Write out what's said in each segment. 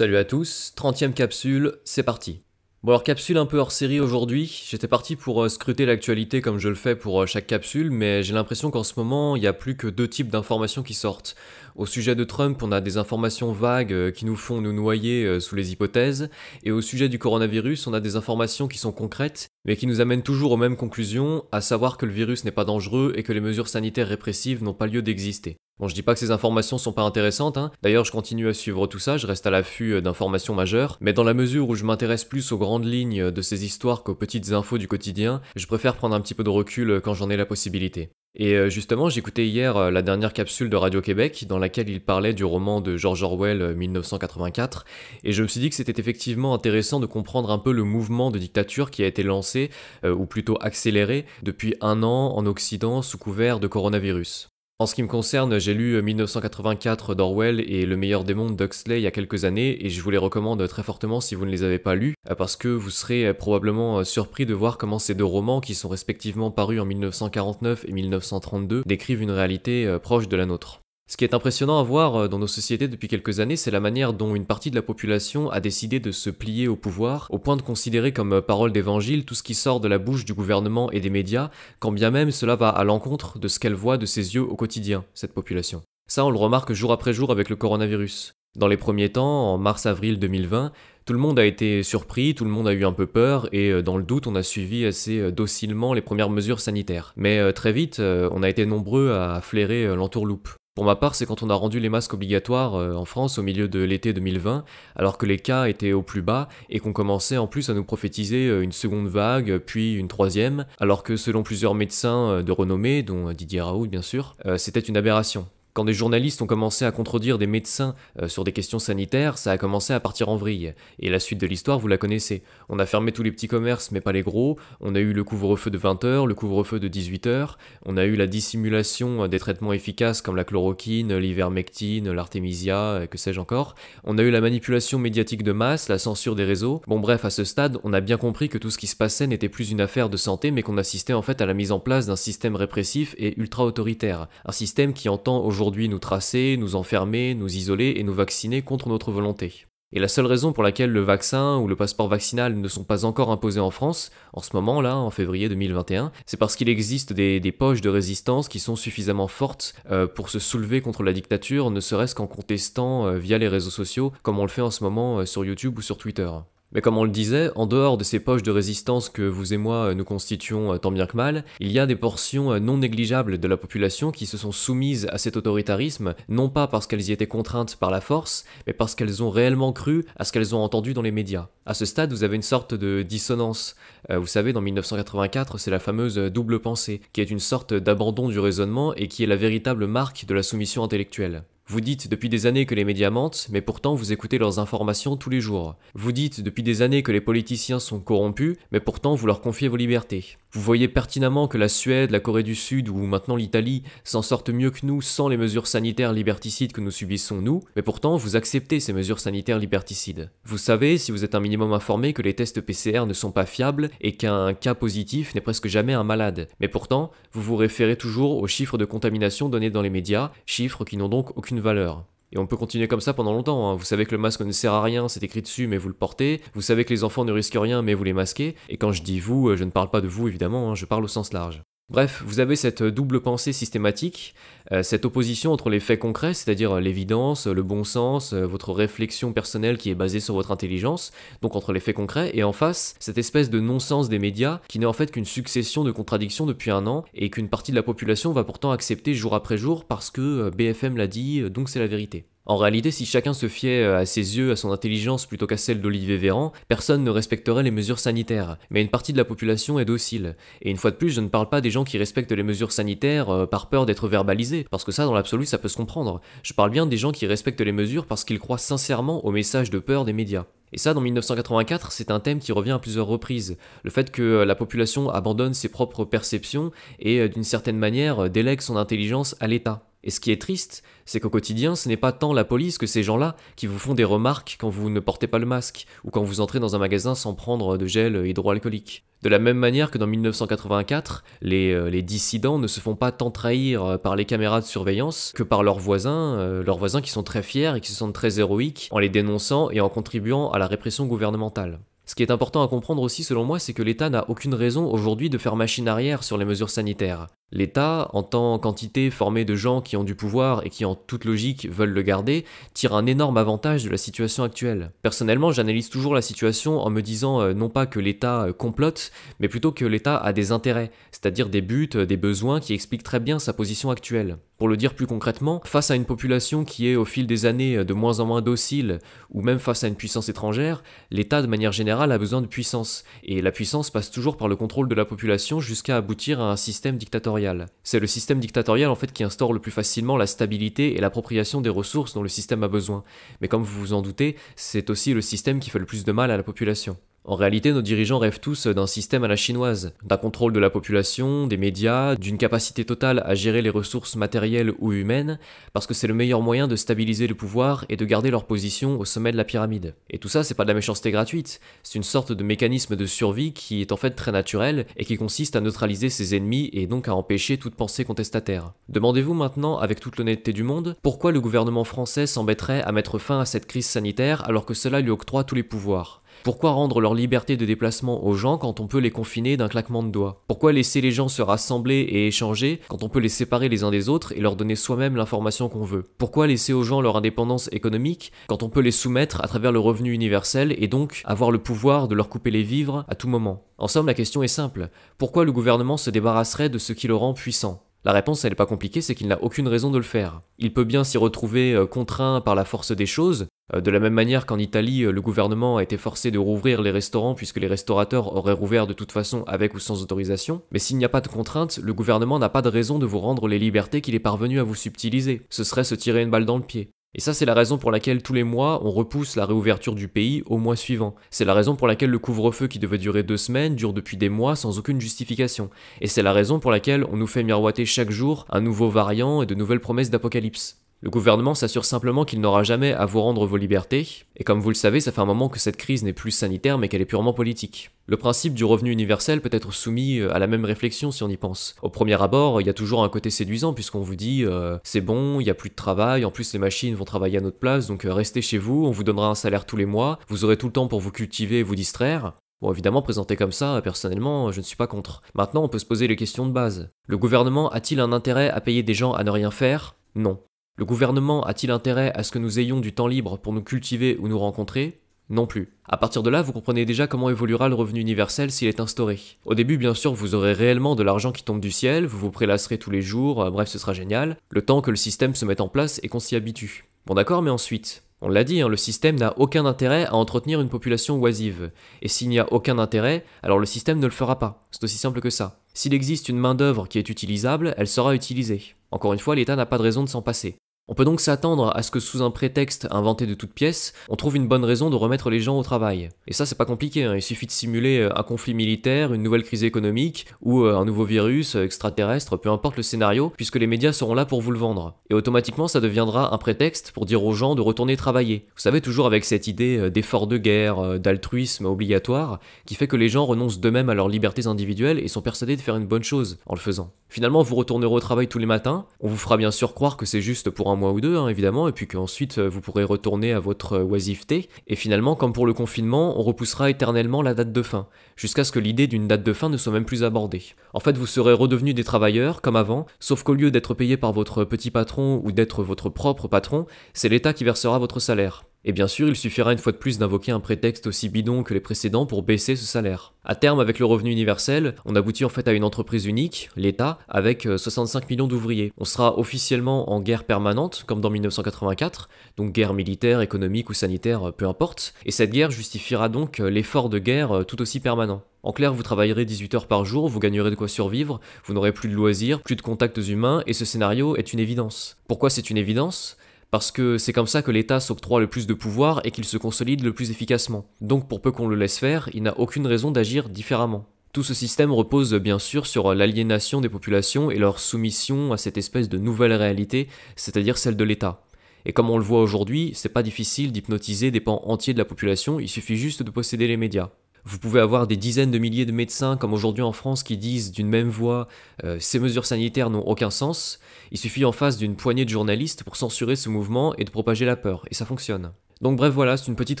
Salut à tous, 30ème capsule, c'est parti. Bon alors capsule un peu hors série aujourd'hui, j'étais parti pour euh, scruter l'actualité comme je le fais pour euh, chaque capsule, mais j'ai l'impression qu'en ce moment il n'y a plus que deux types d'informations qui sortent. Au sujet de Trump, on a des informations vagues euh, qui nous font nous noyer sous les hypothèses, et au sujet du coronavirus, on a des informations qui sont concrètes, mais qui nous amènent toujours aux mêmes conclusions, à savoir que le virus n'est pas dangereux et que les mesures sanitaires répressives n'ont pas lieu d'exister. Bon, je dis pas que ces informations sont pas intéressantes, hein. d'ailleurs je continue à suivre tout ça, je reste à l'affût euh, d'informations majeures, mais dans la mesure où je m'intéresse plus aux grandes lignes de ces histoires qu'aux petites infos du quotidien, je préfère prendre un petit peu de recul euh, quand j'en ai la possibilité. Et euh, justement, j'écoutais hier la dernière capsule de Radio-Québec dans laquelle il parlait du roman de George Orwell 1984, et je me suis dit que c'était effectivement intéressant de comprendre un peu le mouvement de dictature qui a été lancé, ou plutôt accéléré, depuis un an en Occident sous couvert de coronavirus. En ce qui me concerne, j'ai lu 1984 d'Orwell et Le meilleur des mondes d'Huxley il y a quelques années et je vous les recommande très fortement si vous ne les avez pas lus euh, parce que vous serez euh, probablement euh, surpris de voir comment ces deux romans qui sont respectivement parus en 1949 et 1932 décrivent une réalité proche de la nôtre. Ce qui est impressionnant à voir euh, dans nos sociétés depuis quelques années, c'est la manière dont une partie de la population a décidé de se plier au pouvoir, au point de considérer comme euh, parole d'évangile tout ce qui sort de la bouche du gouvernement et des médias, quand bien même cela va à l'encontre de ce qu'elle voit de ses yeux au quotidien, cette population. Ça, on le remarque jour après jour avec le coronavirus. Dans les premiers temps, en mars-avril 2020, tout le monde a été surpris, tout le monde a eu un peu peur, et euh, dans le doute, on a suivi assez docilement les premières mesures sanitaires. Mais très vite, on a été nombreux à flairer l'entourloupe. Pour ma part, c'est quand on a rendu les masques obligatoires euh, en France au milieu de l'été 2020, alors que les cas étaient au plus bas et qu'on commençait en plus à nous prophétiser euh, une seconde vague, puis une troisième, alors que selon plusieurs médecins euh, de renommée, dont Didier Raoult bien sûr, c'était une aberration. Quand des journalistes ont commencé à contredire des médecins euh, sur des questions sanitaires, ça a commencé à partir en vrille. Et la suite de l'histoire, vous la connaissez. On a fermé tous les petits commerces, mais pas les gros. On a eu le couvre-feu de 20h, le couvre-feu de 18h. On a eu la dissimulation euh, des traitements efficaces comme la chloroquine, l'ivermectine, l'artémisia, euh, que sais-je encore. On a eu la manipulation médiatique de masse, la censure des réseaux. Bon bref, à ce stade, on a bien compris que tout ce qui se passait n'était plus une affaire de santé, mais qu'on assistait en fait à la mise en place d'un système répressif et ultra-autoritaire. Un système qui entend aujourd'hui aujourd'hui nous tracer, nous enfermer, nous isoler et nous vacciner contre notre volonté. Et la seule raison pour laquelle le vaccin ou le passeport vaccinal ne sont pas encore imposés en France, en ce moment là, en février 2021, c'est parce qu'il existe des, poches de résistance qui sont suffisamment fortes euh, pour se soulever contre la dictature, ne serait-ce qu'en contestant euh, via les réseaux sociaux, comme on le fait en ce moment euh, sur YouTube ou sur Twitter. Mais comme on le disait, en dehors de ces poches de résistance que vous et moi euh, nous constituons euh, tant bien que mal, il y a des portions euh, non négligeables de la population qui se sont soumises à cet autoritarisme, non pas parce qu'elles y étaient contraintes par la force, mais parce qu'elles ont réellement cru à ce qu'elles ont entendu dans les médias. À ce stade, vous avez une sorte de dissonance. vous savez, dans 1984, c'est la fameuse double pensée, qui est une sorte d'abandon du raisonnement et qui est la véritable marque de la soumission intellectuelle. Vous dites depuis des années que les médias mentent, mais pourtant vous écoutez leurs informations tous les jours. Vous dites depuis des années que les politiciens sont corrompus, mais pourtant vous leur confiez vos libertés. Vous voyez pertinemment que la Suède, la Corée du Sud ou maintenant l'Italie s'en sortent mieux que nous sans les mesures sanitaires liberticides que nous subissons nous, mais pourtant vous acceptez ces mesures sanitaires liberticides. Vous savez, si vous êtes un minimum informé, que les tests PCR ne sont pas fiables et qu'un cas positif n'est presque jamais un malade. Mais pourtant, vous vous référez toujours aux chiffres de contamination donnés dans les médias, chiffres qui n'ont donc aucune valeur. Et on peut continuer comme ça pendant longtemps. Hein. Vous savez que le masque ne sert à rien, c'est écrit dessus, mais vous le portez. Vous savez que les enfants ne risquent rien, mais vous les masquez. Et quand je dis vous, euh, je ne parle pas de vous évidemment, hein, je parle au sens large. Bref, vous avez cette double pensée systématique, euh, cette opposition entre les faits concrets, c'est-à-dire l'évidence, le bon sens, euh, votre réflexion personnelle qui est basée sur votre intelligence, donc entre les faits concrets, et en face, cette espèce de non-sens des médias qui n'est en fait qu'une succession de contradictions depuis un an, et qu'une partie de la population va pourtant accepter jour après jour parce que BFM l'a dit, donc c'est la vérité. En réalité, si chacun se fiait euh, à ses yeux, à son intelligence plutôt qu'à celle d'Olivier Véran, personne ne respecterait les mesures sanitaires. Mais une partie de la population est docile. Et une fois de plus, je ne parle pas des gens qui respectent les mesures sanitaires euh, par peur d'être verbalisés, parce que ça, dans l'absolu, ça peut se comprendre. Je parle bien des gens qui respectent les mesures parce qu'ils croient sincèrement au message de peur des médias. Et ça, dans 1984, c'est un thème qui revient à plusieurs reprises. Le fait que euh, la population abandonne ses propres perceptions et, d'une certaine manière, délègue son intelligence à l'État. Et ce qui est triste, c'est qu'au quotidien, ce n'est pas tant la police que ces gens-là qui vous font des remarques quand vous ne portez pas le masque, ou quand vous entrez dans un magasin sans prendre de gel hydroalcoolique. De la même manière que dans 1984, les, euh, les dissidents ne se font pas tant trahir euh, par les caméras de surveillance que par leurs voisins, euh, leurs voisins qui sont très fiers et qui se sentent très héroïques en les dénonçant et en contribuant à la répression gouvernementale. Ce qui est important à comprendre aussi selon moi, c'est que l'État n'a aucune raison aujourd'hui de faire machine arrière sur les mesures sanitaires. L'État, en tant qu'entité formée de gens qui ont du pouvoir et qui en toute logique veulent le garder, tire un énorme avantage de la situation actuelle. Personnellement, j'analyse toujours la situation en me disant euh, non pas que l'État euh, complote, mais plutôt que l'État a des intérêts, c'est-à-dire des buts, euh, des besoins qui expliquent très bien sa position actuelle. Pour le dire plus concrètement, face à une population qui est au fil des années de moins en moins docile, ou même face à une puissance étrangère, l'État de manière générale a besoin de puissance, et la puissance passe toujours par le contrôle de la population jusqu'à aboutir à un système dictatorial. C'est le système dictatorial en fait qui instaure le plus facilement la stabilité et l'appropriation des ressources dont le système a besoin. Mais comme vous vous en doutez, c'est aussi le système qui fait le plus de mal à la population. En réalité, nos dirigeants rêvent tous d'un système à la chinoise, d'un contrôle de la population, des médias, d'une capacité totale à gérer les ressources matérielles ou humaines, parce que c'est le meilleur moyen de stabiliser le pouvoir et de garder leur position au sommet de la pyramide. Et tout ça, c'est pas de la méchanceté gratuite, c'est une sorte de mécanisme de survie qui est en fait très naturel et qui consiste à neutraliser ses ennemis et donc à empêcher toute pensée contestataire. Demandez-vous maintenant, avec toute l'honnêteté du monde, pourquoi le gouvernement français s'embêterait à mettre fin à cette crise sanitaire alors que cela lui octroie tous les pouvoirs? Pourquoi rendre leur liberté de déplacement aux gens quand on peut les confiner d'un claquement de doigts? Pourquoi laisser les gens se rassembler et échanger quand on peut les séparer les uns des autres et leur donner soi-même l'information qu'on veut? Pourquoi laisser aux gens leur indépendance économique quand on peut les soumettre à travers le revenu universel et donc avoir le pouvoir de leur couper les vivres à tout moment? En somme, la question est simple. Pourquoi le gouvernement se débarrasserait de ce qui le rend puissant? La réponse, elle n'est pas compliquée, c'est qu'il n'a aucune raison de le faire. Il peut bien s'y retrouver euh, contraint par la force des choses, euh, de la même manière qu'en Italie, euh, le gouvernement a été forcé de rouvrir les restaurants puisque les restaurateurs auraient rouvert de toute façon avec ou sans autorisation. Mais s'il n'y a pas de contrainte, le gouvernement n'a pas de raison de vous rendre les libertés qu'il est parvenu à vous subtiliser. Ce serait se tirer une balle dans le pied. Et ça, c'est la raison pour laquelle tous les mois, on repousse la réouverture du pays au mois suivant. C'est la raison pour laquelle le couvre-feu qui devait durer deux semaines dure depuis des mois sans aucune justification. Et c'est la raison pour laquelle on nous fait miroiter chaque jour un nouveau variant et de nouvelles promesses d'apocalypse. Le gouvernement s'assure simplement qu'il n'aura jamais à vous rendre vos libertés, et comme vous le savez, ça fait un moment que cette crise n'est plus sanitaire mais qu'elle est purement politique. Le principe du revenu universel peut être soumis euh, à la même réflexion si on y pense. Au premier abord, il y a toujours un côté séduisant puisqu'on vous dit euh, c'est bon, il n'y a plus de travail, en plus les machines vont travailler à notre place, donc euh, restez chez vous, on vous donnera un salaire tous les mois, vous aurez tout le temps pour vous cultiver et vous distraire. Bon, évidemment, présenté comme ça, personnellement, je ne suis pas contre. Maintenant, on peut se poser les questions de base. Le gouvernement a-t-il un intérêt à payer des gens à ne rien faire? Non. Le gouvernement a-t-il intérêt à ce que nous ayons du temps libre pour nous cultiver ou nous rencontrer? Non plus. À partir de là, vous comprenez déjà comment évoluera le revenu universel s'il est instauré. Au début, bien sûr, vous aurez réellement de l'argent qui tombe du ciel, vous vous prélasserez tous les jours, euh, bref, ce sera génial, le temps que le système se mette en place et qu'on s'y habitue. Bon d'accord, mais ensuite, on l'a dit, hein, le système n'a aucun intérêt à entretenir une population oisive. Et s'il n'y a aucun intérêt, alors le système ne le fera pas. C'est aussi simple que ça. S'il existe une main-d'œuvre qui est utilisable, elle sera utilisée. Encore une fois, l'État n'a pas de raison de s'en passer. On peut donc s'attendre à ce que sous un prétexte inventé de toutes pièces, on trouve une bonne raison de remettre les gens au travail. Et ça c'est pas compliqué, hein. il suffit de simuler euh, un conflit militaire, une nouvelle crise économique, ou euh, un nouveau virus euh, extraterrestre, peu importe le scénario, puisque les médias seront là pour vous le vendre. Et automatiquement ça deviendra un prétexte pour dire aux gens de retourner travailler. Vous savez, toujours avec cette idée d'effort de guerre, d'altruisme obligatoire, qui fait que les gens renoncent d'eux-mêmes à leurs libertés individuelles et sont persuadés de faire une bonne chose en le faisant. Finalement, vous retournerez au travail tous les matins, on vous fera bien sûr croire que c'est juste pour un mois ou deux, hein, évidemment, et puis qu'ensuite euh, vous pourrez retourner à votre euh, oisiveté. Et finalement, comme pour le confinement, on repoussera éternellement la date de fin, jusqu'à ce que l'idée d'une date de fin ne soit même plus abordée. En fait, vous serez redevenus des travailleurs, comme avant, sauf qu'au lieu d'être payé par votre petit patron ou d'être votre propre patron, c'est l'État qui versera votre salaire. Et bien sûr, il suffira une fois de plus d'invoquer un prétexte aussi bidon que les précédents pour baisser ce salaire. À terme, avec le revenu universel, on aboutit en fait à une entreprise unique, l'État, avec 65 euh, millions d'ouvriers. On sera officiellement en guerre permanente, comme dans 1984, donc guerre militaire, économique ou sanitaire, euh, peu importe, et cette guerre justifiera donc euh, l'effort de guerre tout aussi permanent. En clair, vous travaillerez 18 heures par jour, vous gagnerez de quoi survivre, vous n'aurez plus de loisirs, plus de contacts humains, et ce scénario est une évidence. Pourquoi c'est une évidence? Parce que c'est comme ça que l'État s'octroie le plus de pouvoir et qu'il se consolide le plus efficacement. Donc pour peu qu'on le laisse faire, il n'a aucune raison d'agir différemment. Tout ce système repose bien sûr sur l'aliénation des populations et leur soumission à cette espèce de nouvelle réalité, c'est-à-dire celle de l'État. Et comme on le voit aujourd'hui, c'est pas difficile d'hypnotiser des pans entiers de la population, il suffit juste de posséder les médias. Vous pouvez avoir des dizaines de milliers de médecins, comme aujourd'hui en France, qui disent d'une même voix euh, ces mesures sanitaires n'ont aucun sens. Il suffit en face d'une poignée de journalistes pour censurer ce mouvement et de propager la peur, et ça fonctionne. Donc bref voilà, c'est une petite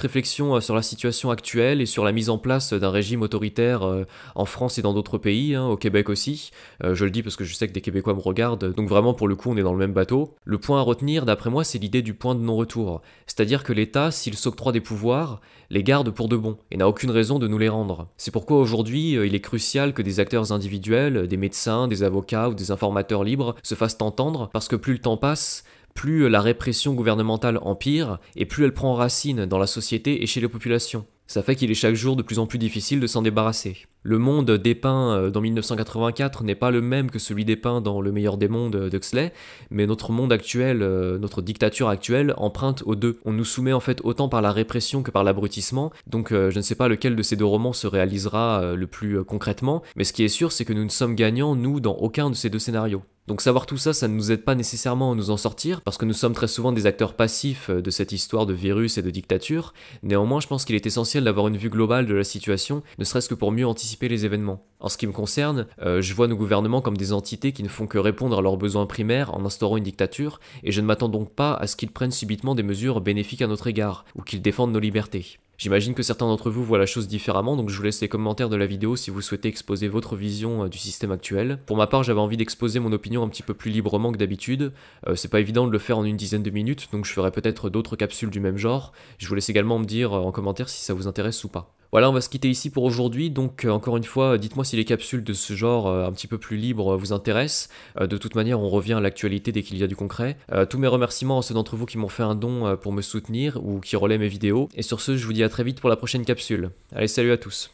réflexion euh, sur la situation actuelle et sur la mise en place d'un régime autoritaire euh, en France et dans d'autres pays, hein, au Québec aussi. Euh, je le dis parce que je sais que des Québécois me regardent, donc vraiment pour le coup on est dans le même bateau. Le point à retenir d'après moi c'est l'idée du point de non-retour. C'est-à-dire que l'État, s'il s'octroie des pouvoirs, les garde pour de bon et n'a aucune raison de nous les rendre. C'est pourquoi aujourd'hui il est crucial que des acteurs individuels, des médecins, des avocats ou des informateurs libres se fassent entendre parce que plus le temps passe, plus la répression gouvernementale empire et plus elle prend racine dans la société et chez les populations. Ça fait qu'il est chaque jour de plus en plus difficile de s'en débarrasser. Le monde dépeint euh, dans 1984 n'est pas le même que celui dépeint dans Le meilleur des mondes d'Huxley, mais notre monde actuel, euh, notre dictature actuelle emprunte aux deux. On nous soumet en fait autant par la répression que par l'abrutissement, donc euh, je ne sais pas lequel de ces deux romans se réalisera le plus concrètement, mais ce qui est sûr c'est que nous ne sommes gagnants, nous, dans aucun de ces deux scénarios. Donc savoir tout ça, ça ne nous aide pas nécessairement à nous en sortir, parce que nous sommes très souvent des acteurs passifs de cette histoire de virus et de dictature. Néanmoins, je pense qu'il est essentiel d'avoir une vue globale de la situation, ne serait-ce que pour mieux anticiper les événements. En ce qui me concerne, euh, je vois nos gouvernements comme des entités qui ne font que répondre à leurs besoins primaires en instaurant une dictature, et je ne m'attends donc pas à ce qu'ils prennent subitement des mesures bénéfiques à notre égard, ou qu'ils défendent nos libertés. J'imagine que certains d'entre vous voient la chose différemment, donc je vous laisse les commentaires de la vidéo si vous souhaitez exposer votre vision euh, du système actuel. Pour ma part, j'avais envie d'exposer mon opinion un petit peu plus librement que d'habitude. Euh, c'est pas évident de le faire en une dizaine de minutes, donc je ferai peut-être d'autres capsules du même genre. Je vous laisse également me dire euh, en commentaire si ça vous intéresse ou pas. Voilà, on va se quitter ici pour aujourd'hui. Donc, encore une fois, dites-moi si les capsules de ce genre un petit peu plus libres vous intéressent. de toute manière, on revient à l'actualité dès qu'il y a du concret. tous mes remerciements à ceux d'entre vous qui m'ont fait un don pour me soutenir ou qui relaient mes vidéos. Et sur ce, je vous dis à très vite pour la prochaine capsule. Allez, salut à tous